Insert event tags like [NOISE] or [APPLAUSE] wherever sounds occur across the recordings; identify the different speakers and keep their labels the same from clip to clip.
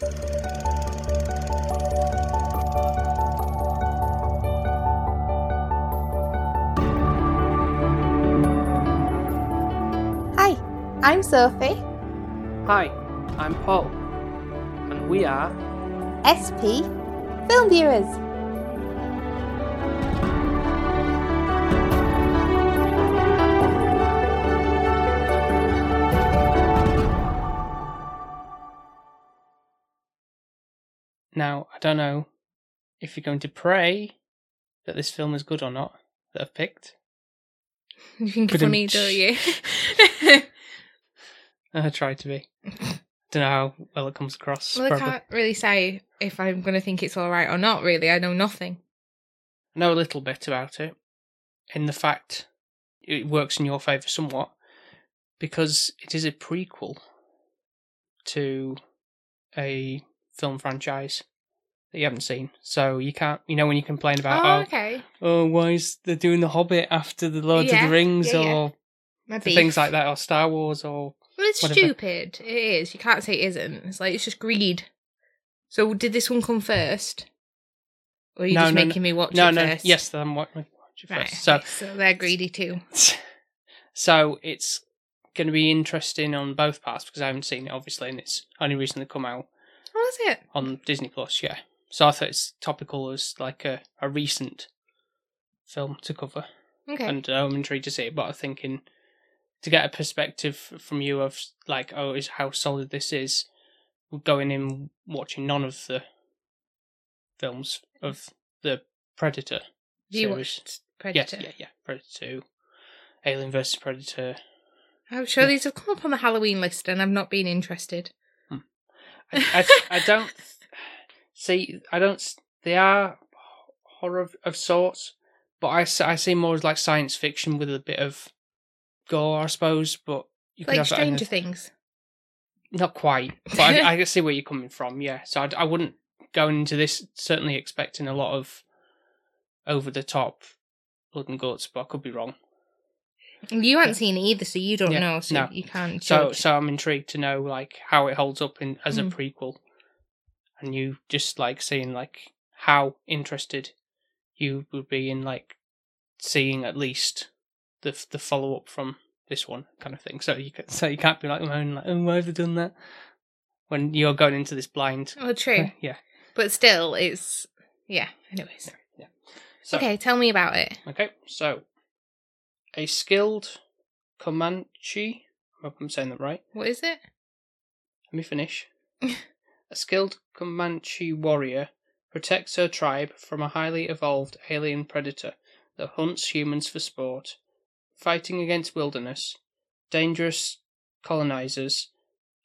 Speaker 1: Hi, I'm Sophie.
Speaker 2: Hi, I'm Paul, and we are
Speaker 1: SP Film Viewers.
Speaker 2: Now. I don't know if you're going to pray that this film is good or not that I've picked. [LAUGHS]
Speaker 3: You think it's funny, don't you? [LAUGHS]
Speaker 2: I try to be. [LAUGHS] Don't know how well it comes across.
Speaker 3: well, I can't really say if I'm going to think it's all right or not. Really, I know nothing.
Speaker 2: I know a little bit about it, in the fact it works in your favour somewhat, because it is a prequel to a film franchise that you haven't seen. So you can't, you know, when you complain about,
Speaker 3: oh,
Speaker 2: oh,
Speaker 3: okay.
Speaker 2: oh, why is they doing The Hobbit after the Lord of the Rings
Speaker 3: yeah, yeah.
Speaker 2: or things like that, or Star Wars, or
Speaker 3: Well, it's
Speaker 2: whatever.
Speaker 3: stupid. It is. You can't say it isn't. It's like it's just greed. So did this one come first, or are you
Speaker 2: No,
Speaker 3: just
Speaker 2: no, no.
Speaker 3: making me watch
Speaker 2: no,
Speaker 3: it
Speaker 2: no,
Speaker 3: first?
Speaker 2: yes, I'm watching it
Speaker 3: Right.
Speaker 2: first. So,
Speaker 3: so they're greedy too. [LAUGHS]
Speaker 2: so it's going to be interesting on both parts because I haven't seen it, obviously, and it's only recently come out
Speaker 3: Oh, that's it.
Speaker 2: on Disney Plus. Yeah, so I thought it's topical as like a, a recent film to cover,
Speaker 3: Okay.
Speaker 2: and uh, I'm intrigued to see it. But I'm thinking to get a perspective from you of like, oh, is how solid this is. Going in watching none of the films of the Predator
Speaker 3: you
Speaker 2: series.
Speaker 3: watched Predator.
Speaker 2: Yes, yeah, yeah. Predator 2, Alien vs Predator.
Speaker 3: I'm sure these have come up on the Halloween list, and I've not been interested.
Speaker 2: I, I, I don't see. I don't. They are horror of, of sorts, but I, I see more as like science fiction with a bit of gore, I suppose. But you could
Speaker 3: like
Speaker 2: have
Speaker 3: Stranger
Speaker 2: a-
Speaker 3: Things.
Speaker 2: Not quite, but I, I [LAUGHS] can see where you're coming from. Yeah, so I, I wouldn't go into this certainly expecting a lot of over the top blood and guts, but I could be wrong.
Speaker 3: You haven't seen it either, so you don't
Speaker 2: Yeah,
Speaker 3: know. So
Speaker 2: no.
Speaker 3: you can't
Speaker 2: So
Speaker 3: judge.
Speaker 2: so I'm intrigued to know like how it holds up in as a
Speaker 3: Mm.
Speaker 2: prequel, and you just like seeing like how interested you would be in like seeing at least the the follow up from this one kind of thing. So you can, so you can't be like like oh why have they done that when you're going into this blind.
Speaker 3: oh, true. [LAUGHS]
Speaker 2: Yeah.
Speaker 3: But still, it's yeah. Anyways,
Speaker 2: So,
Speaker 3: okay. Tell me about it.
Speaker 2: Okay, so a skilled Comanche. I hope I'm saying that right.
Speaker 3: What is it?
Speaker 2: Let me finish. [LAUGHS] a skilled Comanche warrior protects her tribe from a highly evolved alien predator that hunts humans for sport, fighting against wilderness, dangerous colonizers,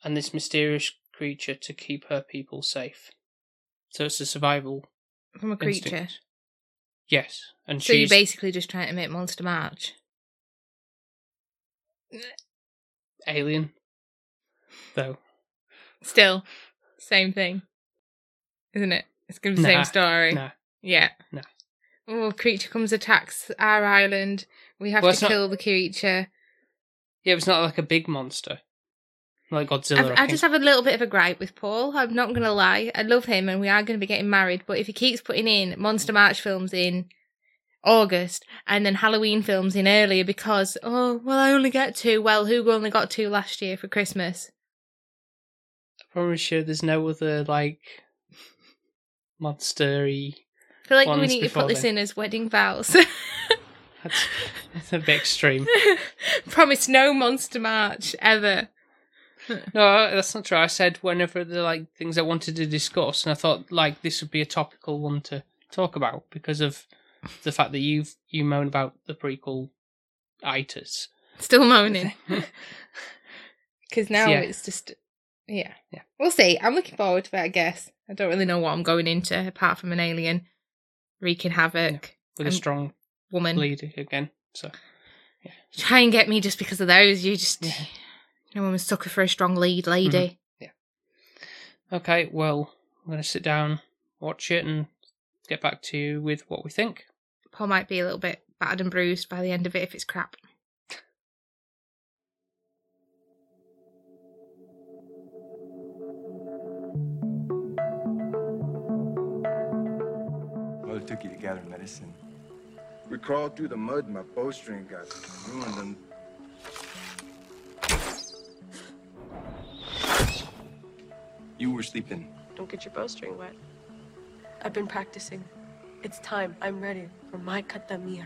Speaker 2: and this mysterious creature to keep her people safe. So it's a survival.
Speaker 3: From a creature.
Speaker 2: Instinct. Yes, and
Speaker 3: So you're basically just trying to make Monster March.
Speaker 2: alien. Though
Speaker 3: Still, same thing, isn't it? It's gonna be the
Speaker 2: Nah,
Speaker 3: same story.
Speaker 2: no,
Speaker 3: Yeah.
Speaker 2: No.
Speaker 3: Oh, creature comes attacks our island. We have
Speaker 2: Well,
Speaker 3: to
Speaker 2: it's not-
Speaker 3: kill the creature.
Speaker 2: yeah, it's not like a big monster, like Godzilla.
Speaker 3: I've, I just have a little bit of a gripe with Paul. I'm not gonna lie. I love him, and we are gonna be getting married. But if he keeps putting in Monster March films in August and then Halloween films in earlier because oh well, I only get two. Well, who only got two last year for Christmas?
Speaker 2: Probably sure there's no other like monstery.
Speaker 3: I feel like we need to put this
Speaker 2: then.
Speaker 3: in as wedding vows. [LAUGHS]
Speaker 2: That's, that's a bit extreme. [LAUGHS]
Speaker 3: Promise no Monster March ever.
Speaker 2: No, that's not true. I said whenever the like things I wanted to discuss, and I thought like this would be a topical one to talk about because of the fact that you've you moan about the prequel itis.
Speaker 3: Still moaning. [LAUGHS] Because now
Speaker 2: Yeah.
Speaker 3: it's just, yeah.
Speaker 2: Yeah.
Speaker 3: We'll see. I'm looking forward to it, I guess. I don't really know what I'm going into apart from an alien wreaking havoc.
Speaker 2: with a strong
Speaker 3: Woman.
Speaker 2: lead again. So
Speaker 3: Try and get me just because of those. You just,
Speaker 2: Yeah.
Speaker 3: you know, I'm a sucker for a strong lead lady. Mm-hmm. Yeah.
Speaker 2: Okay, well, I'm gonna sit down, watch it, and get back to you with what we think.
Speaker 3: Paul might be a little bit battered and bruised by the end of it if it's crap.
Speaker 4: Took you to gather medicine. We crawled through the mud, my bowstring got ruined, and you were sleeping.
Speaker 5: Don't get your bowstring wet. I've been practicing. It's time. I'm ready for my katamia.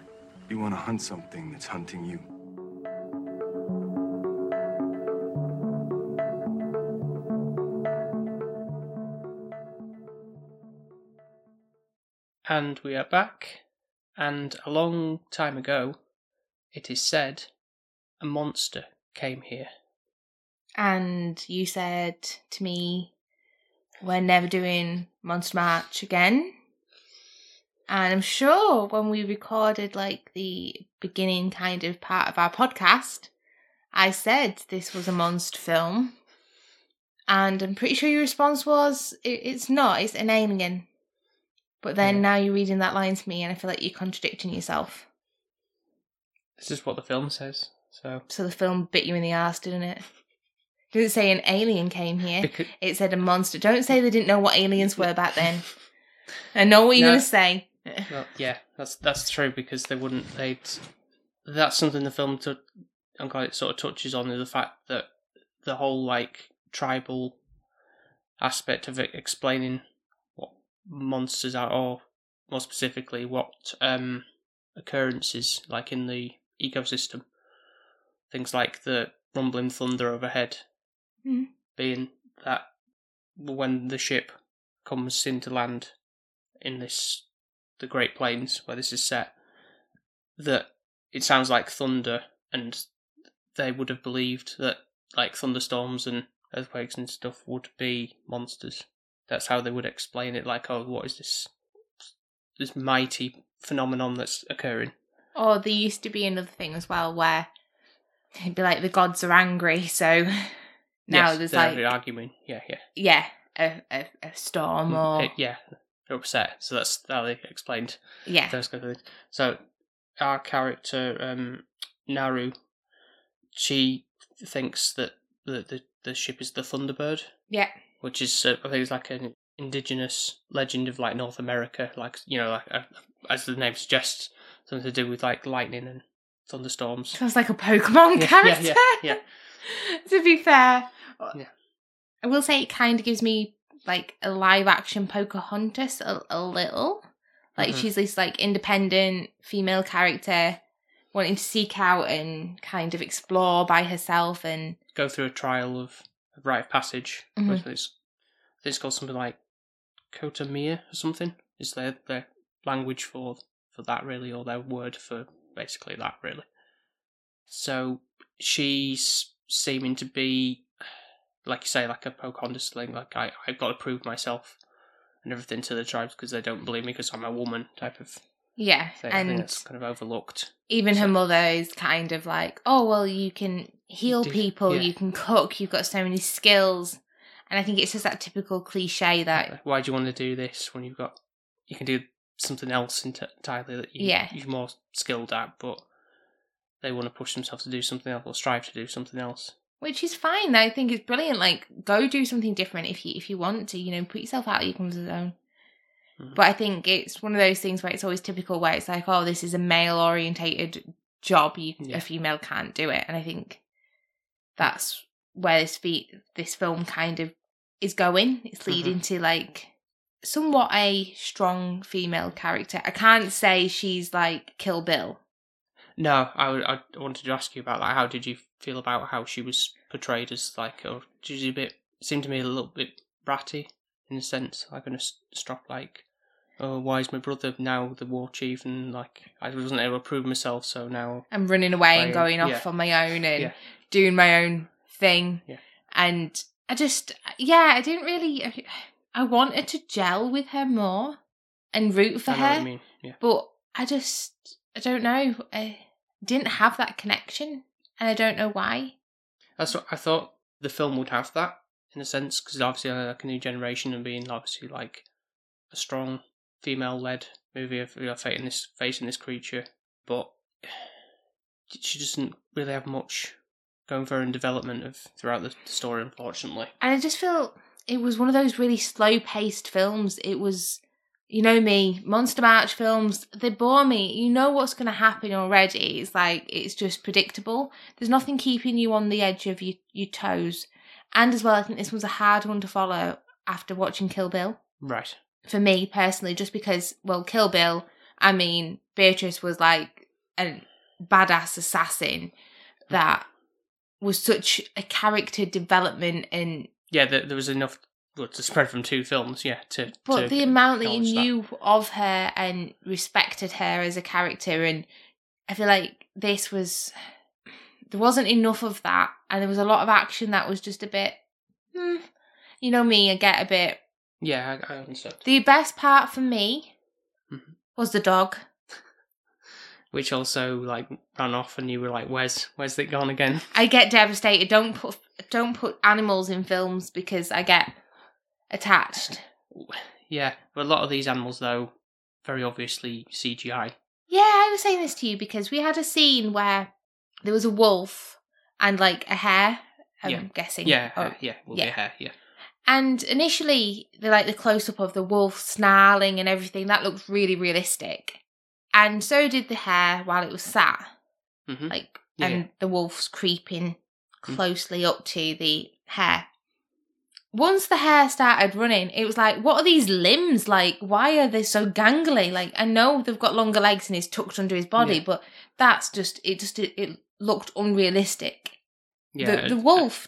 Speaker 4: You want to hunt something that's hunting you.
Speaker 2: And we are back, and a long time ago, it is said, a monster came here.
Speaker 3: And you said to me, we're never doing Monster March again. And I'm sure when we recorded like the beginning kind of part of our podcast, I said this was a monster film. And I'm pretty sure your response was, it's not, it's an alien. But then
Speaker 2: Yeah.
Speaker 3: now you're reading that line to me and I feel like you're contradicting yourself.
Speaker 2: This is what the film says. So,
Speaker 3: So the film bit you in the ass, didn't it? It didn't say an alien came here.
Speaker 2: because,
Speaker 3: It said a monster. Don't say they didn't know what aliens were back then. [LAUGHS] I know what you're
Speaker 2: No.
Speaker 3: to say.
Speaker 2: well, yeah, that's that's true because they wouldn't. They'd. That's something the film. To, I'm glad it sort of touches on is the fact that the whole like tribal aspect of it, explaining monsters are, or more specifically, what um occurrences like in the ecosystem. Things like the rumbling thunder overhead,
Speaker 3: Mhm.
Speaker 2: being that when the ship comes into land in this the Great Plains where this is set, that it sounds like thunder, and they would have believed that like thunderstorms and earthquakes and stuff would be monsters. That's how they would explain it. Like, oh, what is this? This mighty phenomenon that's occurring.
Speaker 3: Or there used to be another thing as well where it'd be like the gods are angry, so [LAUGHS] now
Speaker 2: Yes,
Speaker 3: there's like
Speaker 2: arguing. Yeah, yeah.
Speaker 3: yeah, a, a, a storm or
Speaker 2: Uh, yeah, they're upset. So that's how they explained
Speaker 3: yeah,
Speaker 2: those kind of things. So our character um, Naru, she thinks that the, the the ship is the Thunderbird,
Speaker 3: yeah,
Speaker 2: which is uh, I think it's like an indigenous legend of like North America, like you know, like uh, as the name suggests, something to do with like lightning and thunderstorms.
Speaker 3: sounds like a Pokemon
Speaker 2: Yeah,
Speaker 3: character.
Speaker 2: yeah, yeah, [LAUGHS]
Speaker 3: to be fair,
Speaker 2: Yeah.
Speaker 3: I will say it kind of gives me like a live action Pocahontas a, a little. Like
Speaker 2: Mhm.
Speaker 3: she's this like independent female character wanting to seek out and kind of explore by herself and
Speaker 2: Go through a trial of rite of passage.
Speaker 3: Mhm.
Speaker 2: which is- I think it's called something like Kotamia or something. Is their their language for for that really, or their word for basically that really. So she's seeming to be, like you say, like a Pocahontas thing. Like I I've got to prove myself and everything to the tribes because they don't believe me because I'm a woman type of
Speaker 3: yeah,
Speaker 2: think
Speaker 3: and
Speaker 2: kind of overlooked.
Speaker 3: even her mother is kind of like, oh well, you can heal
Speaker 2: Do-
Speaker 3: people,
Speaker 2: yeah.
Speaker 3: you can cook, you've got so many skills, and I think it's just that typical cliche that
Speaker 2: Why do you want to do this when you've got you can do something else entirely that you,
Speaker 3: Yeah.
Speaker 2: you're more skilled at, but they want to push themselves to do something else or strive to do something else.
Speaker 3: which is fine. I think it's brilliant. Like, go do something different if you if you want to. You know, put yourself out of your comfort zone.
Speaker 2: Mhm.
Speaker 3: But I think it's one of those things where it's always typical where it's like, oh, this is a male orientated job. You
Speaker 2: Yeah.
Speaker 3: a female can't do it, and I think that's where this fe- this film kind of is going. It's
Speaker 2: Mm-hmm.
Speaker 3: leading to like somewhat a strong female character. I can't say she's like Kill Bill.
Speaker 2: No, I, I wanted to ask you about that. How did you feel about how she was portrayed as like, or did you a bit seemed to me a little bit bratty in a sense, like going a stop like, oh, why is my brother now the war chief? And like, I wasn't able to prove myself, so now
Speaker 3: I'm running away and going off
Speaker 2: yeah.
Speaker 3: on my own and
Speaker 2: Yeah.
Speaker 3: doing my own thing.
Speaker 2: Yeah.
Speaker 3: And I just, yeah, I didn't really. I wanted to gel with her more and root for
Speaker 2: I know what
Speaker 3: her,
Speaker 2: mean. Yeah.
Speaker 3: but I just, I don't know. I didn't have that connection, and I don't know why.
Speaker 2: That's what I thought the film would have that in a sense because obviously like a new generation and being obviously like a strong female-led movie of you know, facing this facing this creature, but she doesn't really have much going for her in development of throughout the story, unfortunately.
Speaker 3: And I just feel it was one of those really slow paced films. It was you know me, Monster March films, they bore me. You know what's going to happen already. It's like, it's just predictable. There's nothing keeping you on the edge of your, your toes. And as well, I think this was a hard one to follow after watching Kill Bill.
Speaker 2: Right.
Speaker 3: For me personally, just because, well, Kill Bill, I mean, Beatrice was like a badass assassin that was such a character development and
Speaker 2: Yeah, there, there was enough well, to spread from two films. Yeah, to
Speaker 3: but
Speaker 2: to
Speaker 3: the amount that you knew of her and respected her as a character and i feel like this was there wasn't enough of that and there was a lot of action that was just a bit hmm, you know me i get a bit
Speaker 2: Yeah, I, I understand.
Speaker 3: the best part for me
Speaker 2: Mhm.
Speaker 3: was the dog [LAUGHS]
Speaker 2: Which also like ran off, and you were like, "Where's where's it gone again?" [LAUGHS]
Speaker 3: i get devastated don't put don't put animals in films because i get attached
Speaker 2: Yeah, but a lot of these animals, though, very obviously CGI.
Speaker 3: Yeah, I was saying this to you because we had a scene where there was a wolf and like a hare. I'm
Speaker 2: Yeah.
Speaker 3: guessing.
Speaker 2: Yeah,
Speaker 3: Oh,
Speaker 2: uh, yeah, will
Speaker 3: yeah.
Speaker 2: be a hare. Yeah,
Speaker 3: And initially, the like the close up of the wolf snarling and everything that looked really realistic, and so did the hare while it was sat,
Speaker 2: hmm
Speaker 3: like,
Speaker 2: Yeah,
Speaker 3: and the wolf's creeping
Speaker 2: Mm.
Speaker 3: closely up to the hare. Once the hare started running, it was like, what are these limbs like? Why are they so gangly? Like, I know they've got longer legs and it's tucked under his body,
Speaker 2: Yeah.
Speaker 3: but that's just it. Just it, it looked unrealistic.
Speaker 2: yeah.
Speaker 3: the the wolf,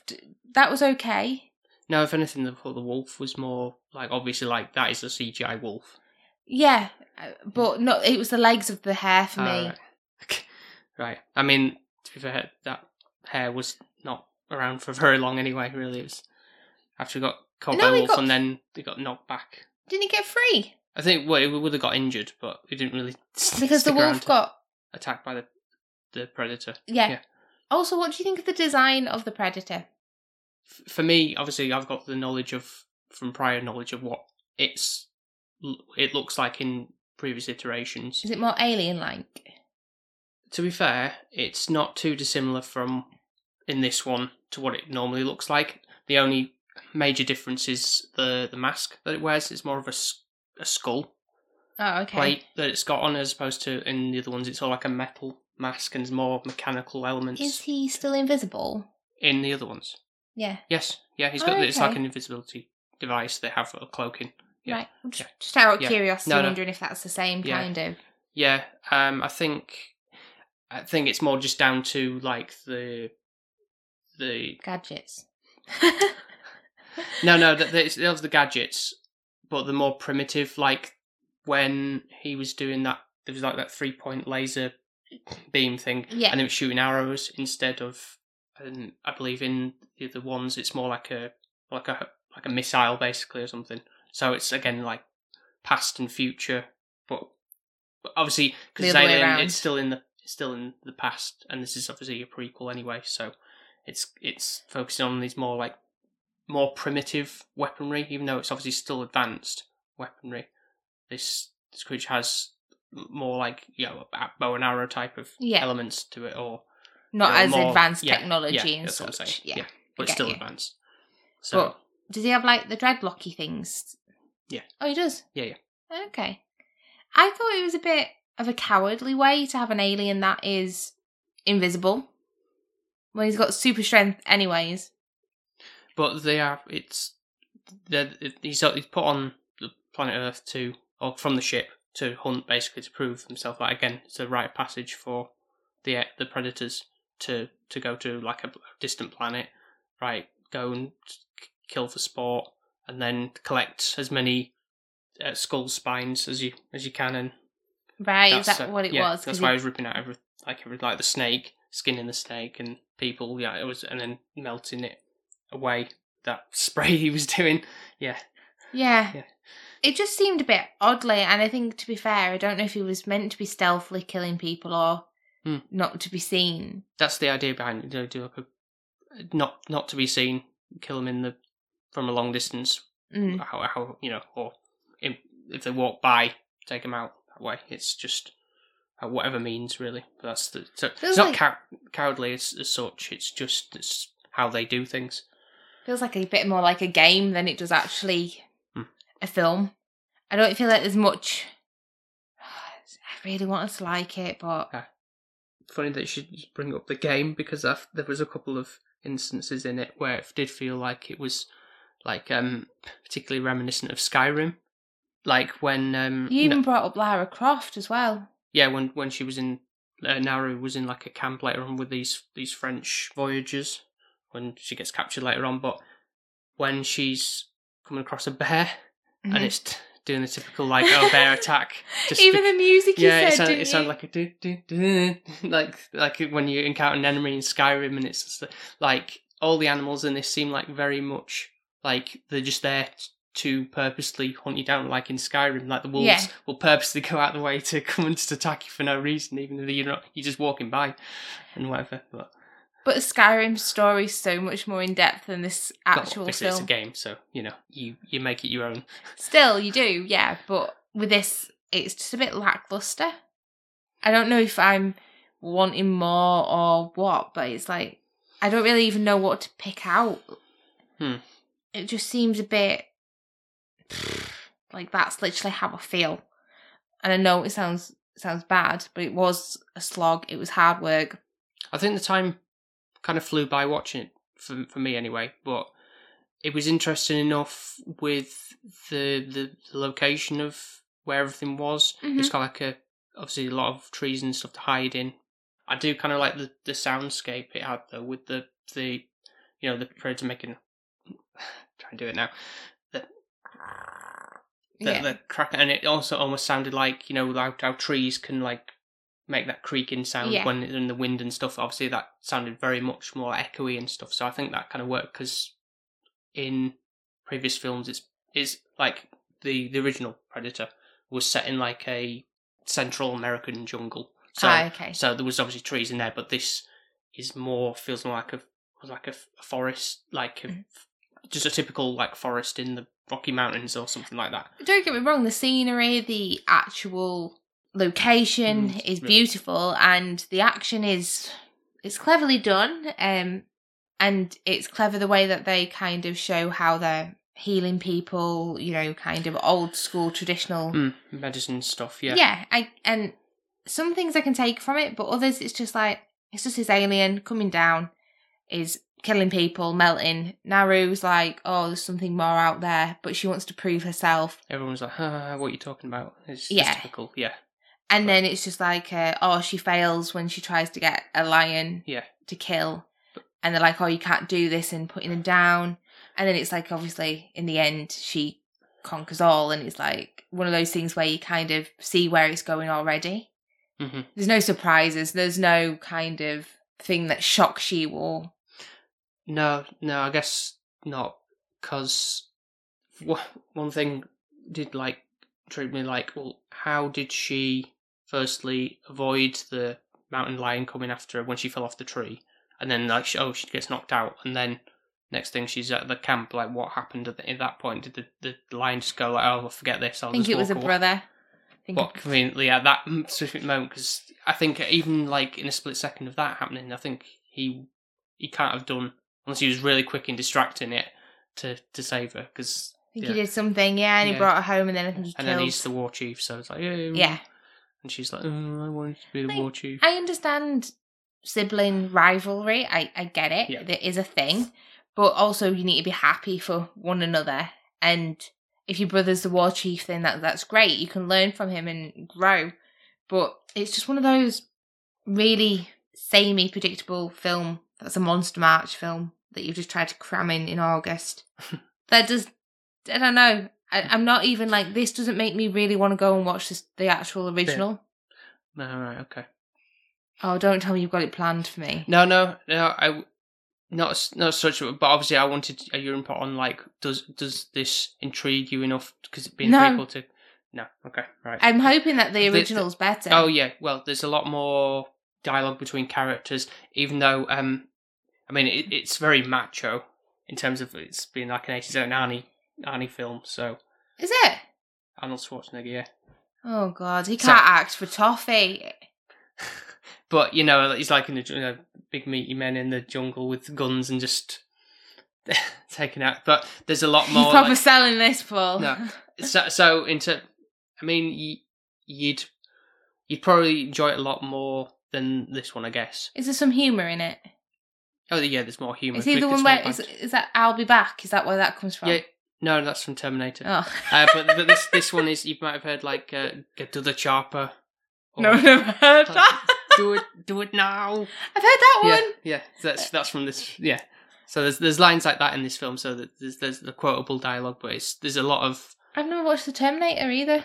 Speaker 3: that was okay.
Speaker 2: No, if anything, the, the wolf was more like obviously like that is a CGI wolf.
Speaker 3: Yeah, uh, but no, it was the legs of the hare for
Speaker 2: Ah,
Speaker 3: me.
Speaker 2: right. [LAUGHS] right. I mean, to be fair, that hare was not around for [LAUGHS] very long anyway. Really, it was after we got caught
Speaker 3: No,
Speaker 2: by wolf
Speaker 3: got-
Speaker 2: and then they got knocked back.
Speaker 3: Didn't he get free?
Speaker 2: I think well, it would have got injured, but it didn't really [LAUGHS]
Speaker 3: Because the wolf got
Speaker 2: attacked by the the predator.
Speaker 3: yeah.
Speaker 2: Yeah.
Speaker 3: Also, what do you think of the design of the predator?
Speaker 2: For me, obviously, I've got the knowledge of from prior knowledge of what it's it looks like in previous iterations.
Speaker 3: Is it more alien-like?
Speaker 2: To be fair, it's not too dissimilar from in this one to what it normally looks like. The only major difference is the the mask that it wears. It's more of a, a skull
Speaker 3: Oh, okay.
Speaker 2: plate that it's got on, as opposed to in the other ones, it's all like a metal mask and more mechanical elements
Speaker 3: Is he still invisible?
Speaker 2: in the other ones.
Speaker 3: Yeah.
Speaker 2: Yes, yeah, he's
Speaker 3: Oh,
Speaker 2: got. It's like
Speaker 3: okay.
Speaker 2: an invisibility device they have a cloaking. Yeah.
Speaker 3: Right. Just,
Speaker 2: Yeah.
Speaker 3: just out of
Speaker 2: Yeah.
Speaker 3: curiosity,
Speaker 2: No, no.
Speaker 3: wondering if that's the same
Speaker 2: Yeah.
Speaker 3: kind of.
Speaker 2: Yeah, um, I think I think it's more just down to like the the
Speaker 3: gadgets.
Speaker 2: no no that it's of the gadgets, but the more primitive like when he was doing that there was like that three point laser beam thing,
Speaker 3: Yeah.
Speaker 2: and it was shooting arrows instead of. And I believe in the other ones, it's more like a like a like a missile basically or something. So it's again like past and future, but, but obviously because it's
Speaker 3: other way
Speaker 2: alien,
Speaker 3: around.
Speaker 2: it's still in the it's still in the past, and this is obviously a prequel anyway. So it's it's focusing on these more like more primitive weaponry, even though it's obviously still advanced weaponry. This this creature has more like you know bow and arrow type of
Speaker 3: Yeah.
Speaker 2: elements to it, or
Speaker 3: Not
Speaker 2: you know,
Speaker 3: as
Speaker 2: more-
Speaker 3: advanced
Speaker 2: yeah,
Speaker 3: technology
Speaker 2: yeah,
Speaker 3: and
Speaker 2: that's what I'm
Speaker 3: such.
Speaker 2: saying.
Speaker 3: Yeah.
Speaker 2: But
Speaker 3: get
Speaker 2: still
Speaker 3: you.
Speaker 2: advanced. So
Speaker 3: But does he have like the dreadlocky things?
Speaker 2: Yeah.
Speaker 3: Oh, he does.
Speaker 2: Yeah, yeah.
Speaker 3: Okay. I thought it was a bit of a cowardly way to have an alien that is invisible when he's got super strength, anyways.
Speaker 2: but they are it's they're, it- he's he's put on the planet Earth to or from the ship to hunt basically to prove himself. Like again, it's a rite of passage for the the predators to to go to like a distant planet, right? Go and kill for sport, and then collect as many uh, skull spines as you as you can, and
Speaker 3: Right? Is
Speaker 2: that's,
Speaker 3: that
Speaker 2: uh,
Speaker 3: what it
Speaker 2: yeah,
Speaker 3: was?
Speaker 2: That's
Speaker 3: he-
Speaker 2: why I was ripping out every like every like the snake, skinning the snake, and people. Yeah, it was, and then melting it away. That [LAUGHS] spray he was doing. Yeah,
Speaker 3: Yeah.
Speaker 2: Yeah.
Speaker 3: It just seemed a bit oddly, and I think to be fair, I don't know if he was meant to be stealthily killing people or
Speaker 2: Hmm.
Speaker 3: not to be seen.
Speaker 2: that's the idea behind it. Know, do like a not not to be seen, kill them in the from a long distance.
Speaker 3: Mm.
Speaker 2: How how you know, or in, if they walk by, take them out that way. It's just uh, whatever means really. But that's the so it's not
Speaker 3: like-
Speaker 2: cow- cowardly as, as such. It's just it's how they do things.
Speaker 3: Feels like a bit more like a game than it does actually
Speaker 2: Hmm.
Speaker 3: a film. I don't feel like there's much. I really wanted to like it, but
Speaker 2: Funny that you should bring up the game because I've, there was a couple of instances in it where it did feel like it was like um particularly reminiscent of Skyrim, like when um
Speaker 3: you even brought up Lara Croft as well.
Speaker 2: yeah when when she was in uh, Naru was in like a camp later on with these these French voyagers when she gets captured later on, but when she's coming across a bear
Speaker 3: Mhm.
Speaker 2: and it's doing the typical like oh bear [LAUGHS] attack, just
Speaker 3: even
Speaker 2: bec-
Speaker 3: the music you
Speaker 2: yeah,
Speaker 3: said,
Speaker 2: it, sound,
Speaker 3: didn't
Speaker 2: it sounded like a do, do, do, [LAUGHS] like like when you encounter an enemy in Skyrim, and it's like all the animals in this seem like very much like they're just there to purposely hunt you down, like in Skyrim. Like the wolves
Speaker 3: Yeah.
Speaker 2: will purposely [LAUGHS] go out of the way to come and just attack you for no reason, even though you're not you're just walking by and whatever. But
Speaker 3: But Skyrim's story is so much more in depth than this
Speaker 2: well,
Speaker 3: actual
Speaker 2: obviously it's a game, so you know you you make it your own.
Speaker 3: Still, you do, yeah. But with this, it's just a bit lackluster. I don't know if I'm wanting more or what, but it's like I don't really even know what to pick out.
Speaker 2: Hmm.
Speaker 3: It just seems a bit [SIGHS] like that's literally how I feel. And I know it sounds sounds bad, but it was a slog. It was hard work.
Speaker 2: I think the time kind of flew by watching it for for me anyway, but it was interesting enough with the the, the location of where everything was. It's mm-hmm. got like a obviously a lot of trees and stuff to hide in. I do kind of like the the soundscape it had though, with the the you know the predator making. [SIGHS] Try and do it now. The, the,
Speaker 3: yeah.
Speaker 2: the crack, and it also almost sounded like you know like how trees can like make that creaking sound
Speaker 3: Yeah.
Speaker 2: when in the wind and stuff. Obviously, that sounded very much more echoey and stuff. So I think that kind of worked because in previous films, it's is like the the original Predator was set in like a Central American jungle. So
Speaker 3: Ah, okay.
Speaker 2: so there was obviously trees in there, but this is more feels more like a like a, a forest, like a,
Speaker 3: Mhm.
Speaker 2: just a typical like forest in the Rocky Mountains or something like that.
Speaker 3: don't get me wrong, the scenery, the actual location
Speaker 2: Mm,
Speaker 3: is
Speaker 2: yeah.
Speaker 3: beautiful and the action is it's cleverly done. Um and it's clever the way that they kind of show how they're healing people, you know, kind of old school traditional
Speaker 2: Mm, medicine stuff, yeah.
Speaker 3: yeah, I and some things I can take from it, but others it's just like it's just this alien coming down, is killing people, melting. Naru's like, oh, there's something more out there, but she wants to prove herself.
Speaker 2: Everyone's like, ah, what are you talking about? It's
Speaker 3: Yeah.
Speaker 2: typical, yeah.
Speaker 3: And then it's just like, uh, oh, she fails when she tries to get a lion
Speaker 2: Yeah.
Speaker 3: to kill. And they're like, oh, you can't do this and putting him down. And then it's like, obviously, in the end, she conquers all. And it's like one of those things where you kind of see where it's going already.
Speaker 2: hmm
Speaker 3: There's no surprises. There's no kind of thing that shocks you or.
Speaker 2: No, no, I guess not, because one thing did like treat me like, well, how did she firstly avoid the mountain lion coming after her when she fell off the tree, and then like, she, oh, she gets knocked out, and then next thing she's at the camp, like, what happened at, the, at that point? Did the, the lion just go like, oh, forget this? I'll
Speaker 3: I think it was a
Speaker 2: away?
Speaker 3: brother. I think
Speaker 2: But conveniently at that specific moment, because I think even like in a split second of that happening, I think he he can't have done unless he was really quick in distracting it to to save her. Because
Speaker 3: I think
Speaker 2: yeah.
Speaker 3: he did something, yeah, and he brought her home, and then I think he
Speaker 2: and
Speaker 3: killed.
Speaker 2: then he's the war chief, so it's like yeah,
Speaker 3: yeah,
Speaker 2: and she's like, oh, I wanted to be the war chief.
Speaker 3: I understand sibling rivalry. I I get it.
Speaker 2: Yeah.
Speaker 3: There is a thing, but also you need to be happy for one another. And if your brother's the war chief, then that that's great. You can learn from him and grow. But it's just one of those really samey, predictable film. That's a Monster March film that you've just tried to cram in in August. [LAUGHS] that does. I don't know. I, I'm not even like this. Doesn't make me really want to go and watch this, the actual original.
Speaker 2: No, right, okay.
Speaker 3: Oh, don't tell me you've got it planned for me.
Speaker 2: No, no, no. I not not such, but obviously I wanted a your input on like does does this intrigue you enough because it being
Speaker 3: No.
Speaker 2: prequel to. No, okay, right.
Speaker 3: I'm hoping that the
Speaker 2: The- the-
Speaker 3: original's better.
Speaker 2: Oh yeah, well, there's a lot more dialogue between characters, even though um, I mean it, it's very macho in terms of it's being like an 80s own Arnie Arnie film. So
Speaker 3: Is it?
Speaker 2: Arnold Schwarzenegger, yeah.
Speaker 3: Oh god, he can't act for toffee. [LAUGHS]
Speaker 2: But you know, he's like in the you know, big meaty men in the jungle with guns and just [LAUGHS] taking out. But there's a lot
Speaker 3: You're
Speaker 2: more.
Speaker 3: proper
Speaker 2: like-
Speaker 3: selling this, Paul.
Speaker 2: No. [LAUGHS] so, so into I mean, you, you'd you'd probably enjoy it a lot more than this one, I guess.
Speaker 3: Is there some humour in it?
Speaker 2: Oh yeah, there's more humour.
Speaker 3: Is he the one where is, is that I'll be back? Is that where that comes from?
Speaker 2: Yeah, no, that's from Terminator.
Speaker 3: Oh.
Speaker 2: Uh, but, but this this one is you might have heard like uh, get to the chopper. or
Speaker 3: no, never heard that.
Speaker 2: do it, do it now.
Speaker 3: I've heard that
Speaker 2: Yeah,
Speaker 3: one.
Speaker 2: yeah, that's that's from this. Yeah, so there's there's lines like that in this film. So that there's there's the quotable dialogue, but it's there's a lot of
Speaker 3: I've never watched the Terminator either.